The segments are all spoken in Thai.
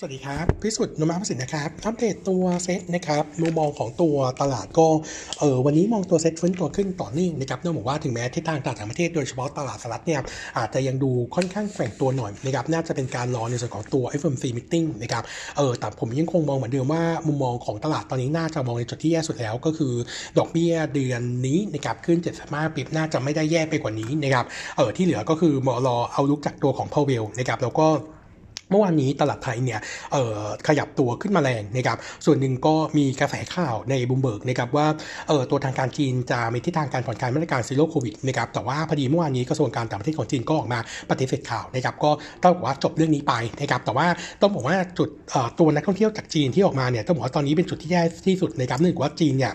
สวัสดีครับ พิสุทธิ์นุมาประสิทธิ์นะครับอัปเดตตัวเซ็ตนะครับมุมมองของตัวตลาดก็เออวันนี้มองตัวเซ็ตฟื้นตัวขึ้นต่อเนื่องนะครับเนื่องจากว่าถึงแม้ทิศทางตลาดต่างประเทศโดยเฉพาะตลาดสหรัฐเนี่ยอาจจะยังดูค่อนข้างแกว่งตัวหน่อยนะครับน่าจะเป็นการรอในส่วนของตัว FOMC meeting นะครับเออแต่ผมยังคงมองเหมือนเดิมว่ามุมมองของตลาดตอนนี้น่าจะมองในจุดที่แย่สุดแล้ว ก็คือดอกเบี้ยเดือนนี้นะครับขึ้น75 bp น่าจะไม่ได้แย่ไปกว่านี้นะครับเออที่เหลือก็คือรอ outlook จากตัวของพาวเวลนะครับแล้วก็ เมื่อวานนี้ตลาดไทยเนี่ยขยับตัวขึ้นมาแรงนะครับส่วนหนึ่งก็มีกระแสข่าวในบูมเบิร์กนะครับว่าตัวทางการจีนจะมีทิศทางการผ่อนคลายมาตรการ zero COVID นะครับแต่ว่าพอดีเมื่อวานนี้กระทรวงการต่างประเทศของจีนก็ออกมาปฏิเสธข่าวนะครับก็ต้องบอกว่าจบเรื่องนี้ไปนะครับแต่ว่าต้องบอกว่าจุดตัวนักท่องเที่ยวจากจีนที่ออกมาเนี่ยต้องบอกว่าตอนนี้เป็นจุดที่แย่ที่สุดนะครับเนื่องจากว่าจีนเนี่ย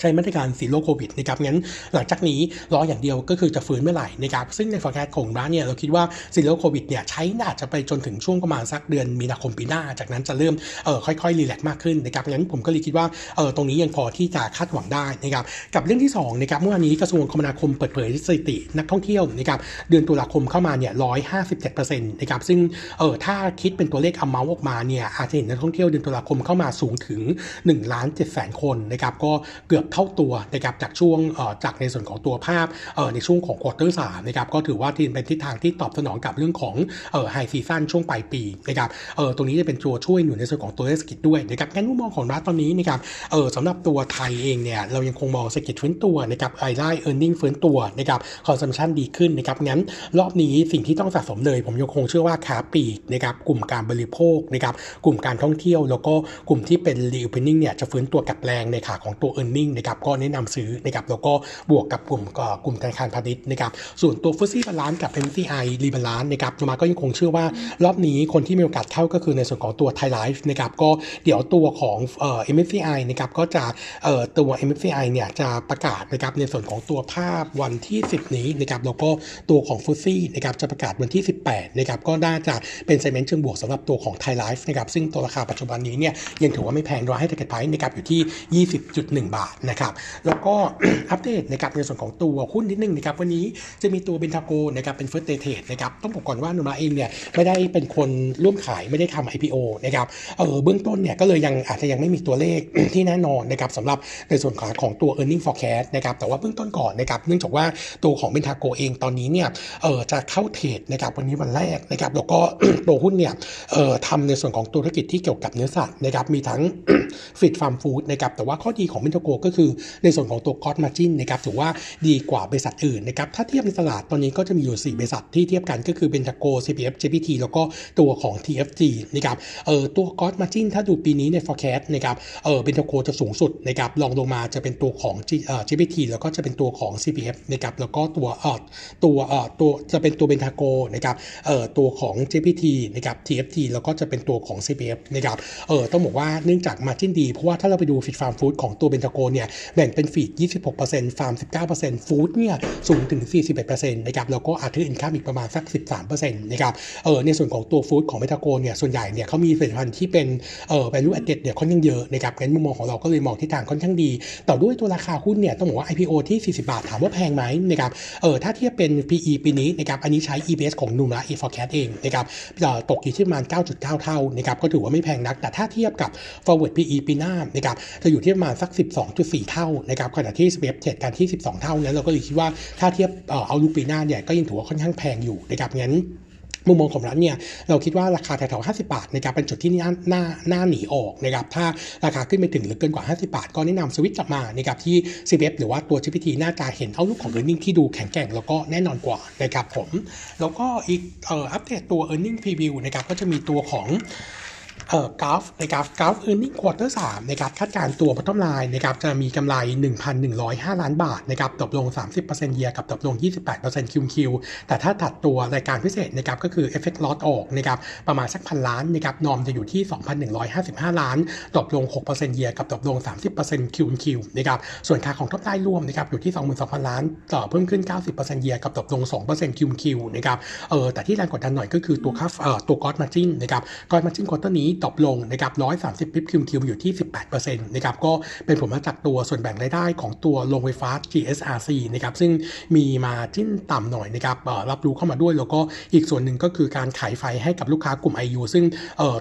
ใช้มาตรการ zero COVID นะครับงั้นหลังจากนี้รออย่างเดียวก็คือจะฟื้นเมื่อไหร่นะครับซึ่งในฟอร์แกของร้านเนี่ยเราคิดว่าzero COVID เนี่ยใช้น่าจะไปจนถึงช่วงประมาณสักเดือนมีนาคมปีหน้า จากนั้นจะเริ่มเออค่อยๆ relax มากขึ้นนะครับงั้นผมก็เลยคิดว่าเออตรงนี้ยังพอที่จะคาดหวังได้นะครับกับเรื่องที่2นะครับเมื่อวานนี้กระทรวงคมนาคมเปิดเผยสถิตินักท่องเที่ยวนะครับเดือนตุลาคมเข้ามาเนี่ยร้อยห้าสิบเจ็ดเปอร์เซ็นต์นะครับซึ่งเออถ้าคิดเป็นตัวเลขอัมเมาออกมาเนี่ยอาจจะเห็นนักท่องเที่ยวเดือนตุลาคมเข้ามาสูงถึง1ล้าน7แสนคนนะครับก็เกือบเท่าตัวนะครับจากช่วงจากในส่วนของตัวภาพในช่วงของ quarter สามนะครับก็ถือว่าทีเป็นทิศทางที่ตอบสนองกับเรื่องของ high season ช่วงปลายปีนะครับตรงนี้จะเป็นตัวช่วยหนุนในส่วนของตัวเศรษฐกิจด้วยนะครับงั้นมุมมองของเราตอนนี้นะครับสำหรับตัวไทยเองเนี่ยเรายังคงมองเศรษฐกิจฟื้นตัวนะครับรายได้ earning ฟื้นตัวนะครับ consumption ดีขึ้นนะครับงั้นรอบนี้สิ่งที่ต้องสะสมเลย ผมยังคงเชื่อว่าค้าปลีกนะครับกลุ่มการบริโภคนะครับกลุ่มการท่องเที่ยว แล้วก็กลุ่มที่เป็น reopening เนี่ยจะฟื้นตัวกับแรงในขาของตัว earning นะครับก็แนะนำซื้อนะครับแล้วก็บวกกับกลุ่มกลุ่มธนาคารพาณิชย์นะครับส่วนตัว FTSE rebalance กับ MCI รีบาลานซ์นะครับมาก็ยังคงเชื่อว่ารอบนี้คนที่มีโอกาสเข้าก็คือในส่วนของตัว Thai Life นะครับก็เดี๋ยวตัวของเอ่อ MSCI นะครับก็จะเอ่อตัว MSCI เนี่ยจะประกาศนะครับในส่วนของตัวภาพวันที่ 10 นี้นะครับแล้วก็ตัวของ FTSE นะครับจะประกาศวันที่ 18นะครับก็น่าจะเป็น sentiment เชิงบวกสำหรับตัวของ Thai Life นะครับซึ่งตัวราคาปัจจุบันนี้เนี่ยยังถือว่าไม่แพงรอให้ target price นะครับอยู่ที่ 20.1 บาทนะครับแล้วก็อัปเดตนะครับในส่วนของตัวหุ้นนิดนึงนะครับวันนี้จะมีตัวเบทาโกรนะครับเป็น first trade นะครับต้องบอกก่อนว่าโนมูระเองเนี่ยไม่ได้เป็นคนร่วมขายไม่ได้ทำ IPO นะครับเออเบื้องต้นเนี่ยก็เลยยังอาจจะยังไม่มีตัวเลขที่แน่นอนนะครับสำหรับในส่วนของของตัว e a r n i n g forecast นะครับแต่ว่าเบื้องต้นก่อนนะครับเนื่องจากว่าตัวของเบทาโกรเองตอนนี้เนี่ยเออจะเข้า trade นะครับวันนี้วันแรกนะครับแล้วก็ตัวหุ้นเนี่ยเออทำในส่วนของธุรกิจที่เกี่ยวกับเนื้อสัตว์นะครับมีทั้ง feed farm food นะครับแต่ว่าข้อดีของเบทาโกรก็คือในส่วนของตัว gross margin นะครับถือว่าดีกว่าบริษัทอื่นนะครับถ้าเทียบในตลาดตอนนี้ก็จะมีอยู่ 4 บริษัทที่เทียบกันก็คือเบนทาโก CPF JPT แล้วก็ตัวของ TFG นะครับเออตัว gross margin ถ้าดูปีนี้ใน forecast นะครับเออเบทาโกรจะสูงสุดนะครับรองลงมาจะเป็นตัวของ GFPT แล้วก็จะเป็นตัวของ CPF นะครับแล้วก็ตัวเออตัวเออตัวจะเป็นตัวเบทาโกรนะครับเออตัวของ GFPT นะครับ TFG แล้วก็จะเป็นตัวของ CPF นะครับเออต้องบอกว่าเนื่องจาก margin ดี เพราะว่าถ้าเราไปดู feed farm food ของตัวเบทาโกรเนี่ยแบ่งเป็น feed 26%ฟาร์ม 19% food เนี่ยสูงถึง 41%นะครับแล้วก็ other income อีกประมาณสัก 13%นะครับเออในส่วนของตัว food ของเบทาโกรเนี่ยส่วนใหญ่เนี่ยเขามีผลิตภัณฑ์ที่เป็นเออ value added เนี่ยค่อนข้างเยอะนะครับงั้นมุมมองของเราก็เลยมองทิศทางค่อนข้างดี ต่อด้วยตัวราคาหุ้นเนี่ยต้องบอกว่า IPO ที่ 40 บาทถามว่าแพงไหมนะครับเออถ้าเทียบเป็น PE ปีนี้นะครับอันนี้ใช้ EPS ของนูมะ e forecast เองนะครับตกอยู่ที่ประมาณ 9.9 เท่านะครับก็ถือว่าไม่แพงนัก แต่ถ้าเทียบกับ forward PE ปีหน้านะครับจะอยู่ที่ประมาณสัก4 เท่านะครับขณะที่ SPF เทรดกันที่ 12 เท่านั้นเราก็เลยคิดว่าถ้าเทียบเอาลูปีหน้าเนี่ยก็ยังถือว่าค่อนข้างแพงอยู่นะครับงั้นมุมมองของร้านเนี่ยเราคิดว่าราคาแถวๆ50 บาทนะครับเป็นจุดที่น่าน่าน่าหนีออกนะครับถ้าราคาขึ้นไปถึงหรือเกินกว่า 50 บาท ก็แนะนำสวิตช์กลับมานะครับที่ CPF หรือว่าตัว GPT น่าจะเห็นเอาลุกของ e a r n i n g ที่ดูแข็งแกร่งแล้วก็แน่นอนกว่านะครับผม แล้วก็อีกอัปเดตตัว e a r n i n g preview นะครับก็จะมีตัวของ เอ่อกราฟนะครับกราฟ e a r n i n g quarter 3นะครับคาดการตัว bottom line นะครับจะมีกำไร 1,105 ล้านบาทนะครับตกลง 30%เยียร์กับตกลง 28%คิวคิวแต่ถ้าตัดตัวรายการพิเศษนะครับก็คือ effect loss ออกนะครับประมาณสักพันล้านนะครับ norm จะอยู่ที่ 2,155 ล้านตกลง 6% year กับตกลง 30% QoQ นะครับส่วนค่าของ top line รวมนะครับอยู่ที่ 22,000 ล้านต่อเพิ่มขึ้น 90% year กับตกลง2% QoQ นะครับเออแต่ที่แรงกดดันหน่อยก็คือตัวค่าเอ่อตัว gross margin นะครับ gross margin quarter นี้ drop ลงนะครับ130 bps QoQ อยู่ที่ 18%นะครับก็เป็นผลมาจากตัวส่วนแบ่งรายได้ของตัวโรงไฟฟ้า GHECO นะครับซึ่งมี margin ต่ำหน่อยนะครับรับรู้เข้ามาด้วย แล้วก็อีกส่วนหนึ่งก็คือการขายไฟให้กับลูกค้ากลุ่ม IU ซึ่ง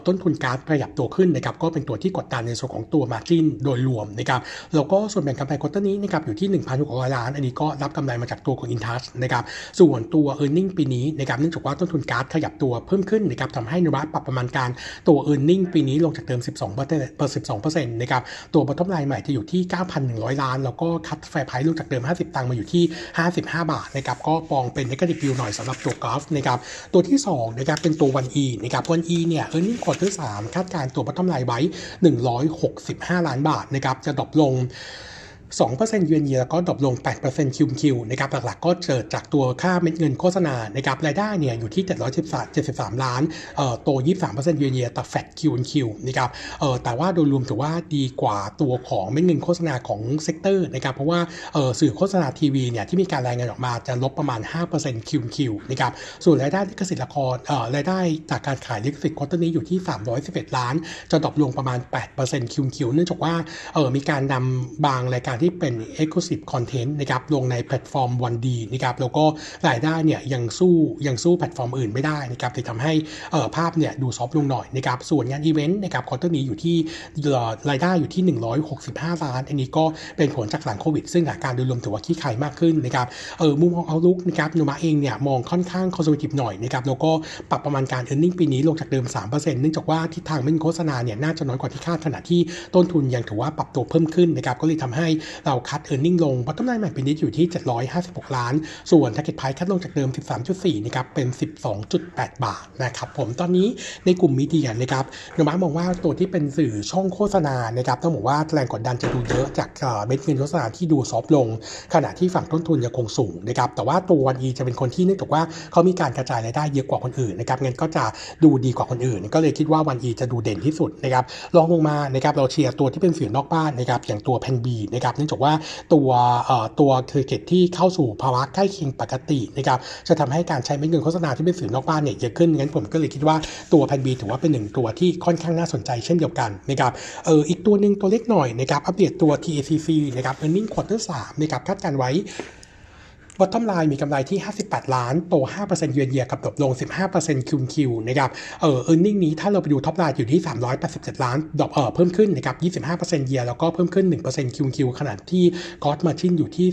ต้นทุนก๊าซขยับตัวขึ้นนะครับก็เป็นตัวที่กดดันในส่วนของตัว margin โดยรวมนะครับแล้วก็ส่วนแบ่งกำไร quarter นี้นะครับอยู่ที่ 1,600 ล้าน อันนี้ก็รับกำไรมาจากตัวของ Intas นะครับส่วนตัว e a r n i n g ปีนี้นะครับเนื่องจากว่าต้นทุนก๊าซขยับตัวเพิ่มขึ้นนะครับทำให้โนมูระปรับประมาณการตัว e a r n i n g ปีนี้ลงจากเดิม 12เปอร์เซ็นต์12เปอร์เซ็นต์นะครับตัว bottom line ใหม่จะอยู่ที่ 9,100 ล้าน แล้วก็ cut fair price ลงจากเดิม 50 ตังค์มาอยู่ที่ 55 บาทนะครับก็มองเป็น negative view หน่อยสำหรับตัวกราฟนะครับตัวที่2นะครับเป็นตัว 1E นะครับ 1E เนี่ย earning quarter 3คาดการณ์ตัว bottom line ไว้ 165 ล้านบาทนะครับจะ drop ลง 2%เยือนเยียแล้วก็ drop ลง 8% QoQ นะครับหลักๆก็เกิดจากตัวค่าเม็ดเงินโฆษณานะครับรายได้เนี่ยอยู่ที่ 773 ล้านเอ่อโต 23%เยือนเยียแต่ flat QoQ นะครับเอ่อแต่ว่าโดยรวมถือว่าดีกว่าตัวของเม็ดเงินโฆษณาของ sector นะครับเพราะว่าเอ่อสื่อโฆษณาทีวีเนี่ยที่มีการรายงานออกมาจะลบประมาณ 5% QoQ นะครับส่วนรายได้ลิขสิทธิ์ละครเอ่อรายได้จากการขายลิขสิทธิ์ quarter นี้อยู่ที่ 311 ล้าน จะ drop ลงประมาณ 8% QoQ เนื่องจากว่าเอ่อมีการนำบางรายการที่เป็น Exclusive Content นะครับลงในแพลตฟอร์ม oneD นะครับแล้วก็รายได้เนี่ยยังสู้ยังสู้แพลตฟอร์มอื่นไม่ได้นะครับที่ทำให้ภาพเนี่ยดู soft ลงหน่อยนะครับส่วนงานอีเวนต์นะครับ quarter นี้อยู่ที่รายได้อยู่ที่ 165 ล้าน อันนี้ก็เป็นผลจากหลังโควิด ซึ่งอาการโดยรวมถือว่าคลี่คลายมากขึ้นนะครับเออมุมมอง outlook นะครับโนมูระเองเนี่ยมองค่อนข้าง conservative หน่อยนะครับแล้วก็ปรับประมาณการ e a r n i n g ปีนี้ลงจากเดิม 3%เนื่องจากว่าทิศทางเม็ดเงินโฆษณาเนี่ยน่าจะน้อยกว่าที่คาดขณะที่ต้นทุนยังถือว่าปรับตัวเพิ่มขึ้นนะครับก็เลยทำให้เราคัด e a r n i n g ลง bottom line ใหม่ปีนี้อยู่ที่ 756 ล้าน ส่วน Target Price cut ลงจากเดิม 13.4 นะครับ เป็น 12.8 บาทนะครับผมตอนนี้ในกลุ่มมีเดียนะครับโนมามองว่าตัวที่เป็นสื่อช่องโฆษณานะครับต้องบอกว่าแรงกดดันจะดูเยอะจากเม็ดเงินโฆษณาที่ดูซอฟลง ขณะที่ฝั่งต้นทุนยังคงสูงนะครับแต่ว่าตัววันอีจะเป็นคนที่เนื่องจากว่าเขามีการกระจายรายได้เยอะกว่าคนอื่นนะครับเงินก็จะดูดีกว่าคนอื่น ก็เลยคิดว่าวันอีจะดูเด่นที่สุดนะครับลองลงมานะครับเราเชียร์ตัวที่เป็นสื่อนอกบ้านนะครับอย่างตัวแพนบีนะครับเนื่องจากว่าตัวตัวเศรษฐกิจที่เข้าสู่ภาวะใกล้เคียงปกตินะครับจะทำให้การใช้เม็ดเงินโฆษณาที่เป็นสื่อนอกบ้านเนี่ยเยอะขึ้นงั้นผมก็เลยคิดว่าตัว Plan B ถือว่าเป็นหนึ่งตัวที่ค่อนข้างน่าสนใจเช่นเดียวกันนะครับเอออีกตัวหนึ่งตัวเล็กหน่อยนะครับอัปเดตตัว TACC นะครับ earning quarter 3นะครับคาดการณ์ไว้ bottom line มีกำไรที่ 58 ล้านโต 5%เยือนเยียกับตกลง 15% QoQ นะครับเออ earning นี้ถ้าเราไปดู top line อยู่ที่ 387 ล้านดอกเออเพิ่มขึ้นนะครับ25%เยียแล้วก็เพิ่มขึ้น 1% QoQ ขณะที่กอสมาชินอยู่ที่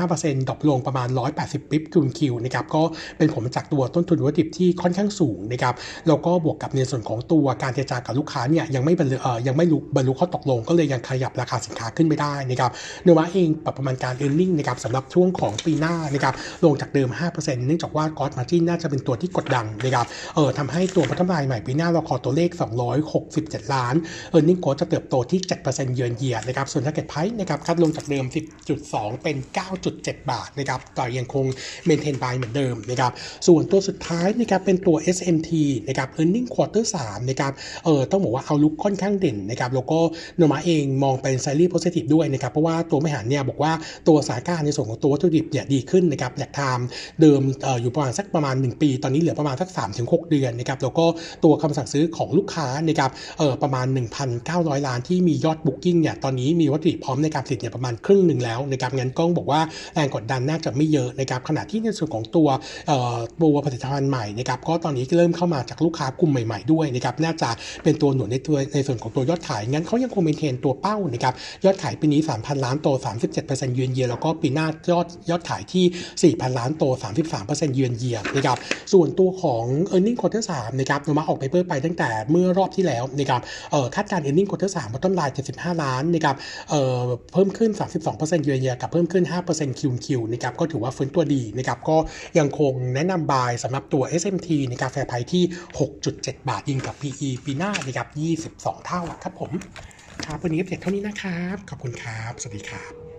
35%ดอกลงประมาณ 180ปิ๊บคิวคิวนะครับก็เป็นผลมาจากตัวต้นทุนวัตถุดิบที่ค่อนข้างสูงนะครับแล้วก็บวกกับในส่วนของตัวการเจรจากับลูกค้าเนี่ยยังไม่บรรลุเออยังไม่รู้บรรลุข้อตกลง ก็เลยยังขยับราคาสินค้าขึ้นไม่ได้นะครับเนื้อมาเองปรับประมาณการเออร์เน็งนะครับสำหรับช่วงของปีหน้านะครับลงจากเดิม 5%เนื่องจากว่ากอสมาจินน่าจะเป็นตัวที่กดดันนะครับเออทำให้ตัวพัฒนาใหม่ปีหน้าเราขอตัวเลข 267 ล้านearning growth จะเติบโตที่ 7%เยือนเยียดนะครับส่วน target price นะครับ cut ลงจากเดิม 10.2 เป็น 9.7 บาทนะครับต่อยังคง maintain buy เหมือนเดิมนะครับส่วนตัวสุดท้ายนะครับเป็นตัว SMT นะครับ earning quarter 3นะครับเออต้องบอกว่า outlook ค่อนข้างเด่นนะครับแล้วก็โนมูระเองมองเป็น slightly positive ด้วยนะครับเพราะว่าตัวผู้บริหารเนี่ยบอกว่าตัวสถานการณ์ในส่วนของตัววัตถุดิบเนี่ยดีขึ้นนะครับจากทางเดิมออยู่ประมาณสักประมาณ 1 ปี ตอนนี้เหลือประมาณสัก3-6 เดือนนะครับแล้วก็ตัวคำสั่งซื้อของลูกค้านะครับประมาณ 1,900 ล้านที่มียอด booking เนี่ยตอนนี้มีวัตถุดิบพร้อมในการผลิตเนี่ยประมาณครึ่งหนึ่งแล้วนะครับงั้นก็ต้องบอกว่าแรงกดดันน่าจะไม่เยอะนะครับขณะที่ในส่วนของตัวตัวผลิตภัณฑ์ใหม่นะครับก็ตอนนี้เริ่มเข้ามาจากลูกค้ากลุ่มใหม่ ๆด้วยนะครับน่าจะเป็นตัวหนุนในตัวในส่วนของตัวยอดขาย งั้นเขายังคง maintain ตัวเป้านะครับยอดขายปีนี้ 3,000 ล้านโต 37%เยือนเยียแล้วก็ปีหน้ายอดยอดขายที่4,000 ล้านโต 33%เยือนเยียนะครับส่วนตัวของ e a r n i n g quarter 3นะครับนมาออกไปเพิ่มไปตั้งแต่เมื่อรอบที่แล้วนะครับเอ่อคาดการ e a r n i n g quarter 3บอต้นไลน์75 ล้านนะครับเอ่อเพิ่มขึ้น 32%เยือนเยียกับเพิ่มขึ้น 5%คิวคิวนะครับก็ถือว่าฟื้นตัวดีนะครับก็ยังคงแนะนำบายสำหรับตัว SMT ในกาแฟไพที่ 6.7 บาทยิงกับ PE ปีหน้านะครับ22 เท่าครับผมครับวันนี้เสร็จเท่านี้นะครับ ขอบคุณครับ สวัสดีครับ